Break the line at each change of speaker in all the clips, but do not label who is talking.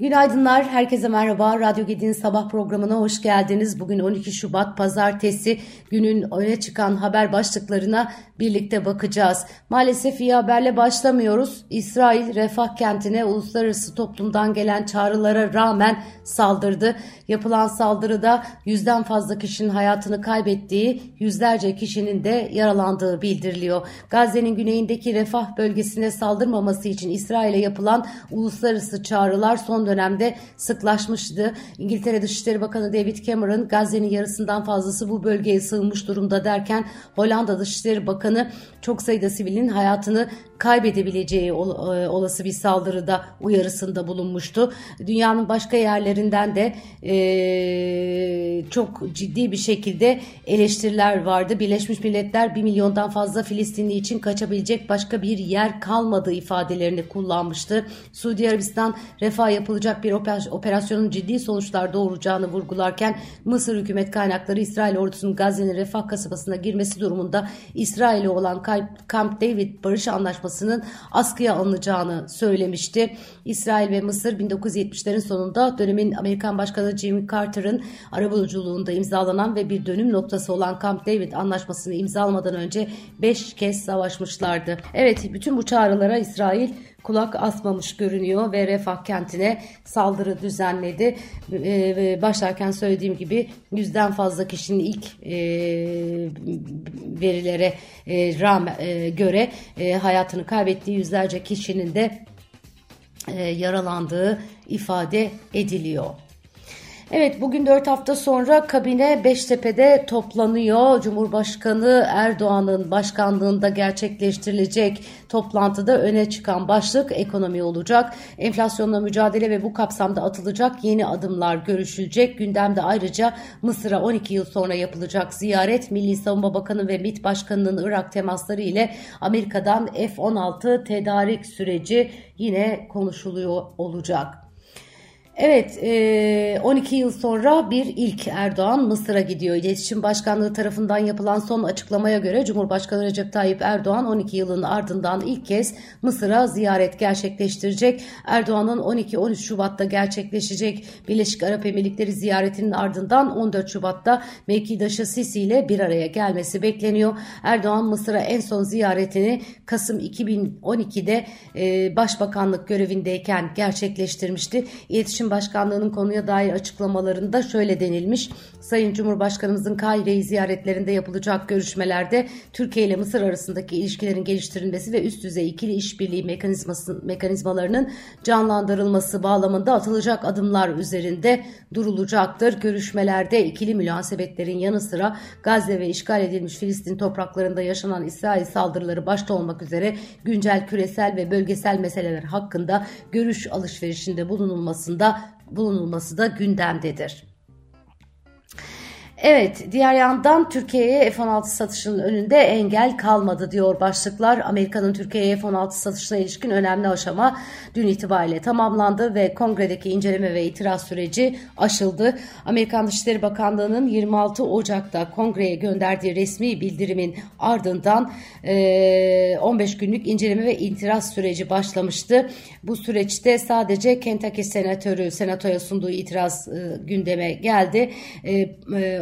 Günaydınlar, herkese merhaba. Radyo Gedi'nin sabah programına hoş geldiniz. Bugün 12 Şubat Pazartesi günün öne çıkan haber başlıklarına birlikte bakacağız. Maalesef iyi haberle başlamıyoruz. İsrail refah kentine uluslararası toplumdan gelen çağrılara rağmen saldırdı. Yapılan saldırıda yüzden fazla kişinin hayatını kaybettiği, yüzlerce kişinin de yaralandığı bildiriliyor. Gazze'nin güneyindeki refah bölgesine saldırmaması için İsrail'e yapılan uluslararası çağrılar son dönemde sıklaşmıştı. İngiltere Dışişleri Bakanı David Cameron Gazze'nin yarısından fazlası bu bölgeye sığınmış durumda derken Hollanda Dışişleri Bakanı çok sayıda sivilin hayatını kaybedebileceği e, olası bir saldırıda uyarısında bulunmuştu. Dünyanın başka yerlerinden de e, çok ciddi bir şekilde eleştiriler vardı. Birleşmiş Milletler 1 milyondan fazla Filistinli için kaçabilecek başka bir yer kalmadığı ifadelerini kullanmıştı. Suudi Arabistan refah yapılacak bir operasyonun ciddi sonuçlar doğuracağını vurgularken Mısır hükümet kaynakları İsrail ordusunun Gazze'nin refah kasabasına girmesi durumunda İsrail'e olan Camp David barış anlaşmasının askıya alınacağını söylemişti. İsrail ve Mısır 1970'lerin sonunda dönemin Amerikan Başkanı Jimmy Carter'ın arabuluculuğunda imzalanan ve bir dönüm noktası olan Camp David anlaşmasını imzalamadan önce 5 kez savaşmışlardı. Evet bütün bu çağrılara İsrail kulak asmamış görünüyor ve Refah kentine saldırı düzenledi. Ee, başlarken söylediğim gibi yüzden fazla kişinin ilk e, verilere e, rağmen, e, göre e, hayatını kaybettiği yüzlerce kişinin de e, yaralandığı ifade ediliyor. Evet bugün 4 hafta sonra kabine Beştepe'de toplanıyor. Cumhurbaşkanı Erdoğan'ın başkanlığında gerçekleştirilecek toplantıda öne çıkan başlık ekonomi olacak. Enflasyonla mücadele ve bu kapsamda atılacak yeni adımlar görüşülecek. Gündemde ayrıca Mısır'a 12 yıl sonra yapılacak ziyaret, Milli Savunma Bakanı ve MİT Başkanı'nın Irak temasları ile Amerika'dan F-16 tedarik süreci yine konuşuluyor olacak. Evet 12 yıl sonra bir ilk Erdoğan Mısır'a gidiyor. İletişim Başkanlığı tarafından yapılan son açıklamaya göre Cumhurbaşkanı Recep Tayyip Erdoğan 12 yılın ardından ilk kez Mısır'a ziyaret gerçekleştirecek. Erdoğan'ın 12-13 Şubat'ta gerçekleşecek Birleşik Arap Emirlikleri ziyaretinin ardından 14 Şubat'ta mevkidaşı Sisi ile bir araya gelmesi bekleniyor. Erdoğan Mısır'a en son ziyaretini Kasım 2012'de Başbakanlık görevindeyken gerçekleştirmişti. İletişim Başkanlığı'nın konuya dair açıklamalarında şöyle denilmiş. Sayın Cumhurbaşkanımızın Kahire'yi ziyaretlerinde yapılacak görüşmelerde Türkiye ile Mısır arasındaki ilişkilerin geliştirilmesi ve üst düzey ikili işbirliği mekanizması, mekanizmalarının canlandırılması bağlamında atılacak adımlar üzerinde durulacaktır. Görüşmelerde ikili münasebetlerin yanı sıra Gazze ve işgal edilmiş Filistin topraklarında yaşanan İsrail saldırıları başta olmak üzere güncel küresel ve bölgesel meseleler hakkında görüş alışverişinde bulunulmasında bulunulması da gündemdedir. Evet, diğer yandan Türkiye'ye F-16 satışının önünde engel kalmadı diyor başlıklar. Amerika'nın Türkiye'ye F-16 satışına ilişkin önemli aşama dün itibariyle tamamlandı ve kongredeki inceleme ve itiraz süreci aşıldı. Amerikan Dışişleri Bakanlığı'nın 26 Ocak'ta kongreye gönderdiği resmi bildirimin ardından e, 15 günlük inceleme ve itiraz süreci başlamıştı. Bu süreçte sadece Kentucky Senatörü Senatoya sunduğu itiraz e, gündeme geldi.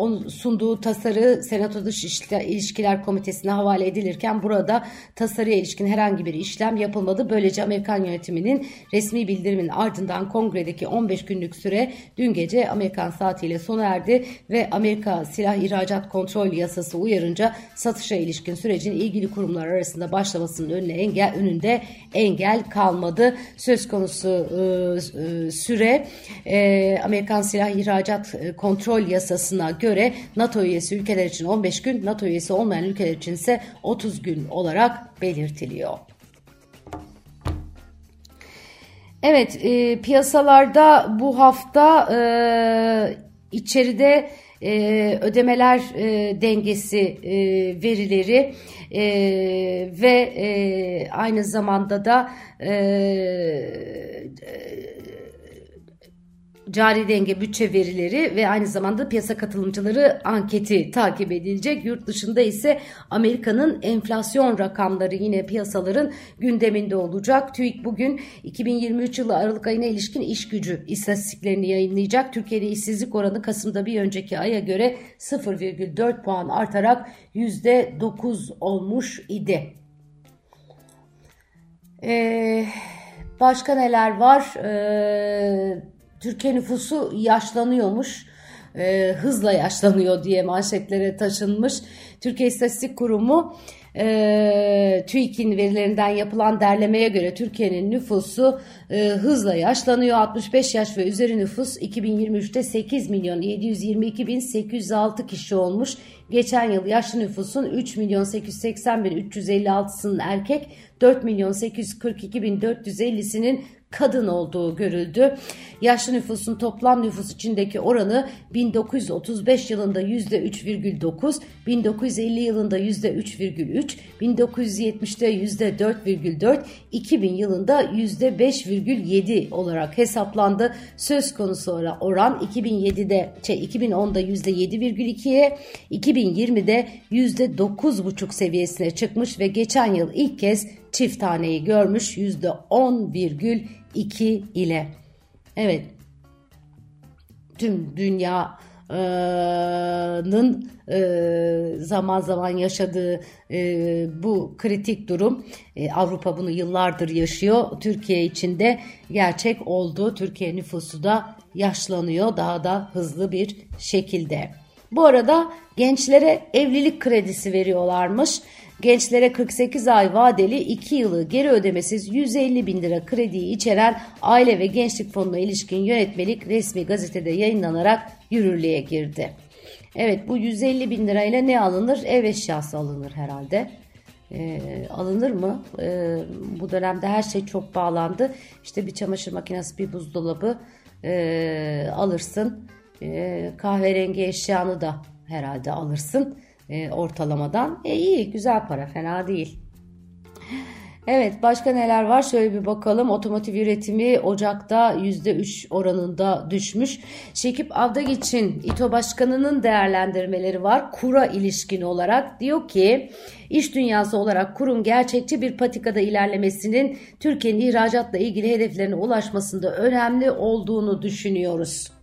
Onun sunduğu tasarı Senato Dış İlişkiler Komitesi'ne havale edilirken burada tasarıya ilişkin herhangi bir işlem yapılmadı. Böylece Amerikan yönetiminin resmi bildirimin ardından kongredeki 15 günlük süre dün gece Amerikan saatiyle sona erdi ve Amerika Silah İhracat Kontrol Yasası uyarınca satışa ilişkin sürecin ilgili kurumlar arasında başlamasının önüne engel önünde engel kalmadı. Söz konusu e, e, süre e, Amerikan Silah İhracat Kontrol Yasasına göre göre NATO üyesi ülkeler için 15 gün, NATO üyesi olmayan ülkeler için ise 30 gün olarak belirtiliyor. Evet, e, piyasalarda bu hafta e, içeride e, ödemeler e, dengesi e, verileri e, ve e, aynı zamanda da e, cari denge bütçe verileri ve aynı zamanda piyasa katılımcıları anketi takip edilecek. Yurt dışında ise Amerika'nın enflasyon rakamları yine piyasaların gündeminde olacak. TÜİK bugün 2023 yılı Aralık ayına ilişkin iş gücü istatistiklerini yayınlayacak. Türkiye'de işsizlik oranı Kasım'da bir önceki aya göre 0,4 puan artarak %9 olmuş idi. Ee, başka neler var? Ee, Türkiye nüfusu yaşlanıyormuş. E, hızla yaşlanıyor diye manşetlere taşınmış. Türkiye İstatistik Kurumu e, TÜİK'in verilerinden yapılan derlemeye göre Türkiye'nin nüfusu e, hızla yaşlanıyor. 65 yaş ve üzeri nüfus 2023'te 8 milyon 722 bin 806 kişi olmuş. Geçen yıl yaşlı nüfusun 3 milyon 880 bin 356'sının erkek, 4 milyon 842 bin 450'sinin kadın olduğu görüldü. Yaşlı nüfusun toplam nüfus içindeki oranı 1935 yılında %3,9, 1950 yılında %3,3, 1970'te %4,4, 2000 yılında %5,7 olarak hesaplandı. Söz konusu oran 2007'de şey 2010'da %7,2'ye, 2020'de %9,5 seviyesine çıkmış ve geçen yıl ilk kez çift taneyi görmüş %10,2 ile. Evet tüm dünyanın e, zaman zaman yaşadığı e, bu kritik durum e, Avrupa bunu yıllardır yaşıyor. Türkiye için de gerçek oldu. Türkiye nüfusu da yaşlanıyor daha da hızlı bir şekilde. Bu arada gençlere evlilik kredisi veriyorlarmış. Gençlere 48 ay vadeli 2 yılı geri ödemesiz 150 bin lira krediyi içeren Aile ve Gençlik Fonu'na ilişkin yönetmelik resmi gazetede yayınlanarak yürürlüğe girdi. Evet bu 150 bin lirayla ne alınır? Ev eşyası alınır herhalde. E, alınır mı? E, bu dönemde her şey çok bağlandı. İşte bir çamaşır makinesi, bir buzdolabı e, alırsın. E, kahverengi eşyanı da herhalde alırsın e, ortalamadan. E iyi güzel para fena değil. Evet başka neler var şöyle bir bakalım. Otomotiv üretimi Ocak'ta %3 oranında düşmüş. Şekip Avdagiç'in İTO Başkanı'nın değerlendirmeleri var. Kura ilişkin olarak diyor ki iş dünyası olarak kurum gerçekçi bir patikada ilerlemesinin Türkiye'nin ihracatla ilgili hedeflerine ulaşmasında önemli olduğunu düşünüyoruz.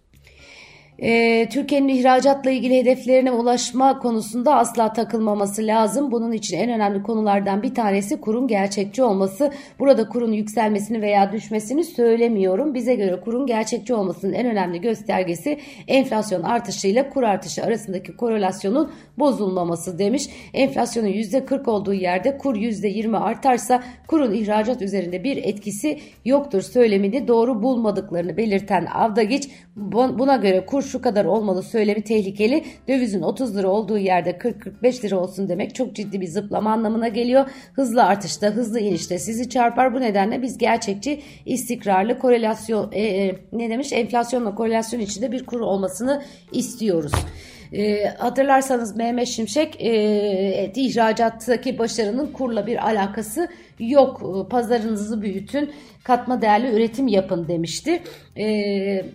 E, Türkiye'nin ihracatla ilgili hedeflerine ulaşma konusunda asla takılmaması lazım. Bunun için en önemli konulardan bir tanesi kurun gerçekçi olması. Burada kurun yükselmesini veya düşmesini söylemiyorum. Bize göre kurun gerçekçi olmasının en önemli göstergesi enflasyon artışıyla kur artışı arasındaki korelasyonun bozulmaması demiş. Enflasyonun %40 olduğu yerde kur %20 artarsa kurun ihracat üzerinde bir etkisi yoktur söylemini doğru bulmadıklarını belirten Avdagiç buna göre kur şu kadar olmalı söylemi tehlikeli. Dövizin 30 lira olduğu yerde 40-45 lira olsun demek çok ciddi bir zıplama anlamına geliyor. Hızlı artışta, hızlı inişte sizi çarpar. Bu nedenle biz gerçekçi, istikrarlı korelasyon e, e, ne demiş? Enflasyonla korelasyon içinde bir kur olmasını istiyoruz. E, hatırlarsanız Mehmet Şimşek e, ihracattaki başarının kurla bir alakası yok. Pazarınızı büyütün, katma değerli üretim yapın demişti. E,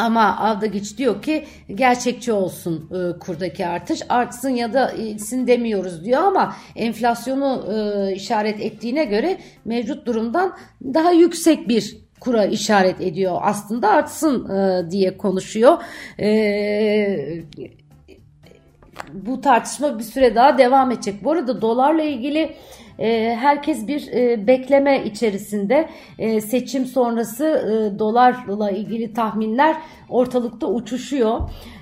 ama Avdagiç diyor ki gerçekçi olsun e, kurdaki artış. Artsın ya da insin demiyoruz diyor ama enflasyonu e, işaret ettiğine göre mevcut durumdan daha yüksek bir kura işaret ediyor. Aslında artsın e, diye konuşuyor. E, bu tartışma bir süre daha devam edecek. Bu arada dolarla ilgili e, herkes bir e, bekleme içerisinde e, seçim sonrası e, dolarla ilgili tahminler ortalıkta uçuşuyor.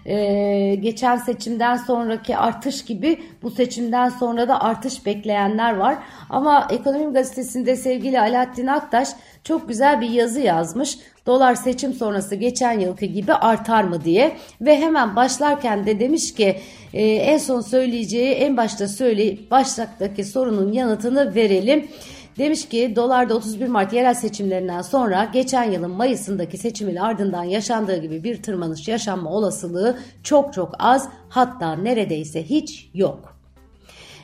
E, geçen seçimden sonraki artış gibi bu seçimden sonra da artış bekleyenler var. Ama Ekonomi Gazetesi'nde sevgili Alaaddin Aktaş çok güzel bir yazı yazmış. Dolar seçim sonrası geçen yılki gibi artar mı diye ve hemen başlarken de demiş ki e, en son söyleyeceği en başta söyleyip başlaktaki sorunun yanıtını verelim. Demiş ki dolarda 31 Mart yerel seçimlerinden sonra geçen yılın Mayıs'ındaki seçimin ardından yaşandığı gibi bir tırmanış yaşanma olasılığı çok çok az hatta neredeyse hiç yok.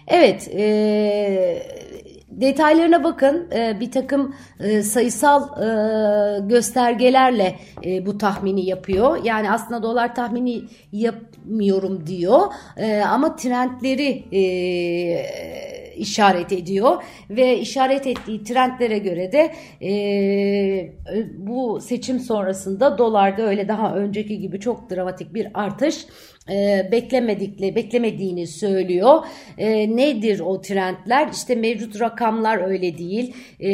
Evet e, detaylarına bakın. E, bir takım e, sayısal e, göstergelerle e, bu tahmini yapıyor. Yani aslında dolar tahmini yapmıyorum diyor. E, ama trendleri e, işaret ediyor ve işaret ettiği trendlere göre de e, bu seçim sonrasında dolarda öyle daha önceki gibi çok dramatik bir artış e, beklemedikle beklemediğini söylüyor. E, nedir o trendler? İşte mevcut rakamlar öyle değil e,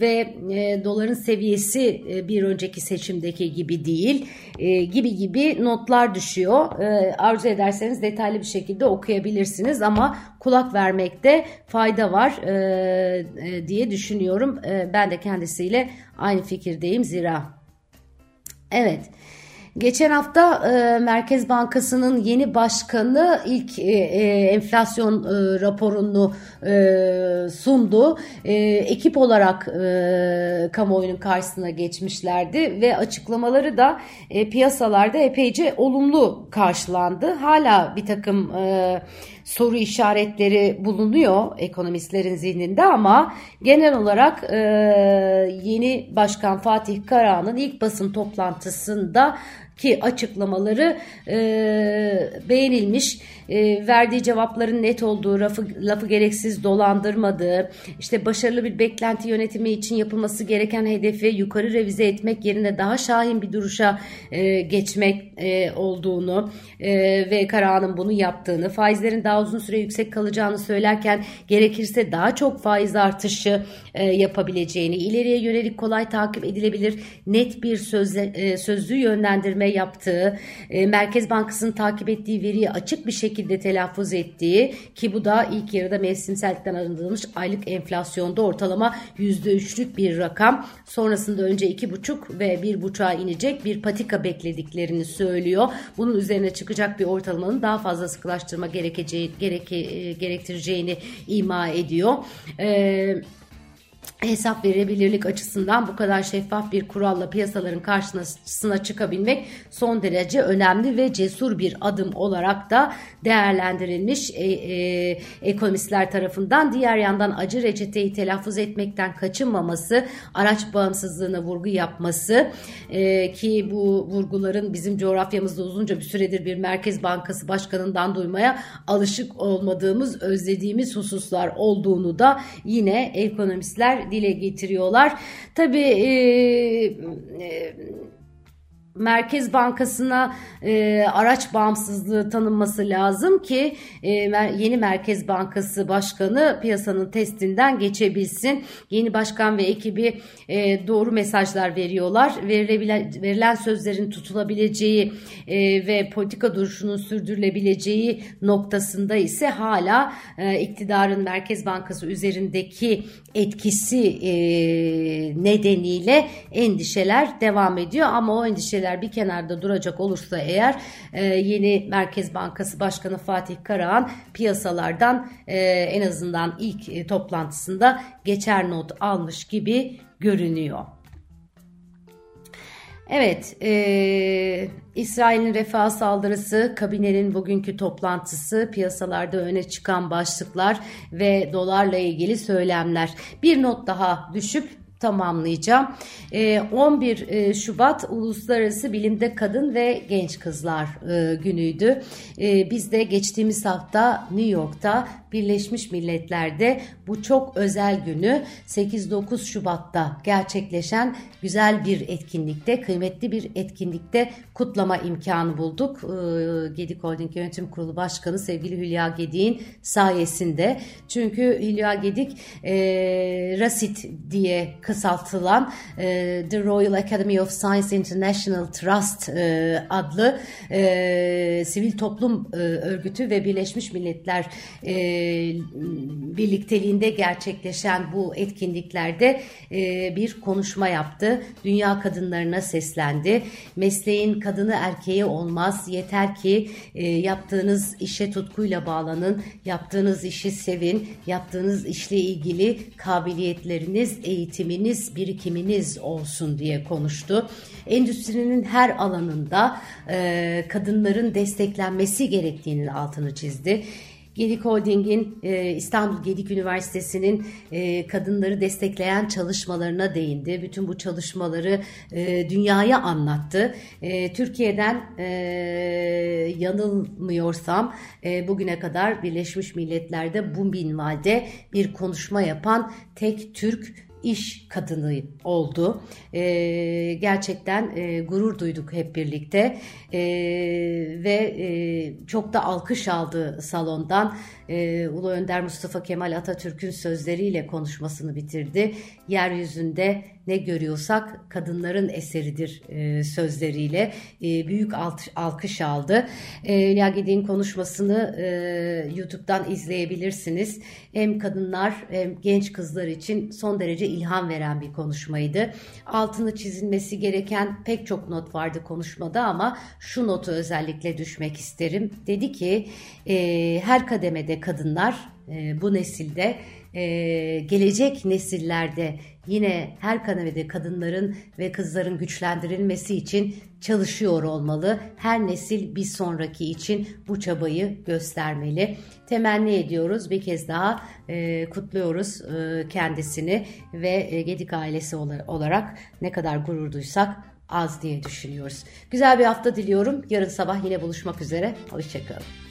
ve e, doların seviyesi e, bir önceki seçimdeki gibi değil e, gibi gibi notlar düşüyor. E, arzu ederseniz detaylı bir şekilde okuyabilirsiniz ama kulak vermekte fayda var e, e, diye düşünüyorum. E, ben de kendisiyle aynı fikirdeyim zira. Evet. Geçen hafta e, Merkez Bankası'nın yeni başkanı ilk e, e, enflasyon e, raporunu e, sundu. E, ekip olarak e, kamuoyunun karşısına geçmişlerdi ve açıklamaları da e, piyasalarda epeyce olumlu karşılandı. Hala bir takım e, soru işaretleri bulunuyor ekonomistlerin zihninde ama genel olarak e, yeni başkan Fatih Karahan'ın ilk basın toplantısında ki açıklamaları e, beğenilmiş e, verdiği cevapların net olduğu, lafı, lafı gereksiz dolandırmadığı, işte başarılı bir beklenti yönetimi için yapılması gereken hedefi yukarı revize etmek yerine daha şahin bir duruşa e, geçmek e, olduğunu e, ve Karahan'ın bunu yaptığını, faizlerin daha uzun süre yüksek kalacağını söylerken gerekirse daha çok faiz artışı e, yapabileceğini, ileriye yönelik kolay takip edilebilir net bir sözle, e, sözlü yönlendirme yaptığı, e, Merkez Bankası'nın takip ettiği veriyi açık bir şekilde şekilde telaffuz ettiği ki bu da ilk yarıda mevsimsellikten arındırılmış aylık enflasyonda ortalama %3'lük bir rakam. Sonrasında önce 2,5 ve 1,5'a inecek bir patika beklediklerini söylüyor. Bunun üzerine çıkacak bir ortalamanın daha fazla sıkılaştırma gerekeceği, gereke, gerektireceğini ima ediyor. Eee hesap verebilirlik açısından bu kadar şeffaf bir kuralla piyasaların karşısına çıkabilmek son derece önemli ve cesur bir adım olarak da değerlendirilmiş e, e, ekonomistler tarafından. Diğer yandan acı reçeteyi telaffuz etmekten kaçınmaması, araç bağımsızlığına vurgu yapması e, ki bu vurguların bizim coğrafyamızda uzunca bir süredir bir Merkez Bankası Başkanı'ndan duymaya alışık olmadığımız, özlediğimiz hususlar olduğunu da yine ekonomistler dile getiriyorlar. Tabii e, e, Merkez Bankası'na e, araç bağımsızlığı tanınması lazım ki e, yeni Merkez Bankası Başkanı piyasanın testinden geçebilsin. Yeni başkan ve ekibi e, doğru mesajlar veriyorlar. Verilebilen, verilen sözlerin tutulabileceği e, ve politika duruşunun sürdürülebileceği noktasında ise hala e, iktidarın Merkez Bankası üzerindeki etkisi e, nedeniyle endişeler devam ediyor ama o endişeler şeyler bir kenarda duracak olursa eğer e, yeni Merkez Bankası Başkanı Fatih Karahan piyasalardan e, en azından ilk e, toplantısında geçer not almış gibi görünüyor. Evet, e, İsrail'in refah saldırısı, kabinenin bugünkü toplantısı, piyasalarda öne çıkan başlıklar ve dolarla ilgili söylemler. Bir not daha düşüp tamamlayacağım. 11 ee, e, Şubat Uluslararası Bilimde Kadın ve Genç Kızlar e, günüydü. Ee, biz de geçtiğimiz hafta New York'ta Birleşmiş Milletler'de bu çok özel günü 8-9 Şubat'ta gerçekleşen güzel bir etkinlikte, kıymetli bir etkinlikte kutlama imkanı bulduk. Ee, Gedik Holding Yönetim Kurulu Başkanı sevgili Hülya Gedik'in sayesinde. Çünkü Hülya Gedik e, RASIT diye kısaltılan e, The Royal Academy of Science International Trust e, adlı e, sivil toplum e, örgütü ve Birleşmiş Milletler e, birlikteliğinde gerçekleşen bu etkinliklerde e, bir konuşma yaptı. Dünya kadınlarına seslendi. Mesleğin kadını erkeği olmaz. Yeter ki e, yaptığınız işe tutkuyla bağlanın. Yaptığınız işi sevin. Yaptığınız işle ilgili kabiliyetleriniz, eğitiminiz bilginiz, birikiminiz olsun diye konuştu. Endüstrinin her alanında e, kadınların desteklenmesi gerektiğinin altını çizdi Gedik Holding'in e, İstanbul Gedik Üniversitesi'nin e, kadınları destekleyen çalışmalarına değindi. Bütün bu çalışmaları e, dünyaya anlattı. Türkiye'den yanılmıyorsam bugüne kadar Birleşmiş Milletler'de bu minvalde bir konuşma yapan tek Türk iş kadını oldu. E, gerçekten e, gurur duyduk hep birlikte e, ve e, çok da alkış aldı salondan. E, Ulu Önder Mustafa Kemal Atatürk'ün sözleriyle konuşmasını bitirdi. Yeryüzünde ne görüyorsak kadınların eseridir e, sözleriyle e, büyük alt, alkış aldı. E, Hülya konuşmasını e, YouTube'dan izleyebilirsiniz. Hem kadınlar hem genç kızlar için son derece ilham veren bir konuşmaydı. Altını çizilmesi gereken pek çok not vardı konuşmada ama şu notu özellikle düşmek isterim. Dedi ki e, her kademede kadınlar e, bu nesilde e, gelecek nesillerde yine her kademede kadınların ve kızların güçlendirilmesi için çalışıyor olmalı. Her nesil bir sonraki için bu çabayı göstermeli. Temenni ediyoruz bir kez daha e, kutluyoruz e, kendisini ve e, Gedik ailesi olarak ne kadar gurur duysak az diye düşünüyoruz. Güzel bir hafta diliyorum. Yarın sabah yine buluşmak üzere. Hoşçakalın.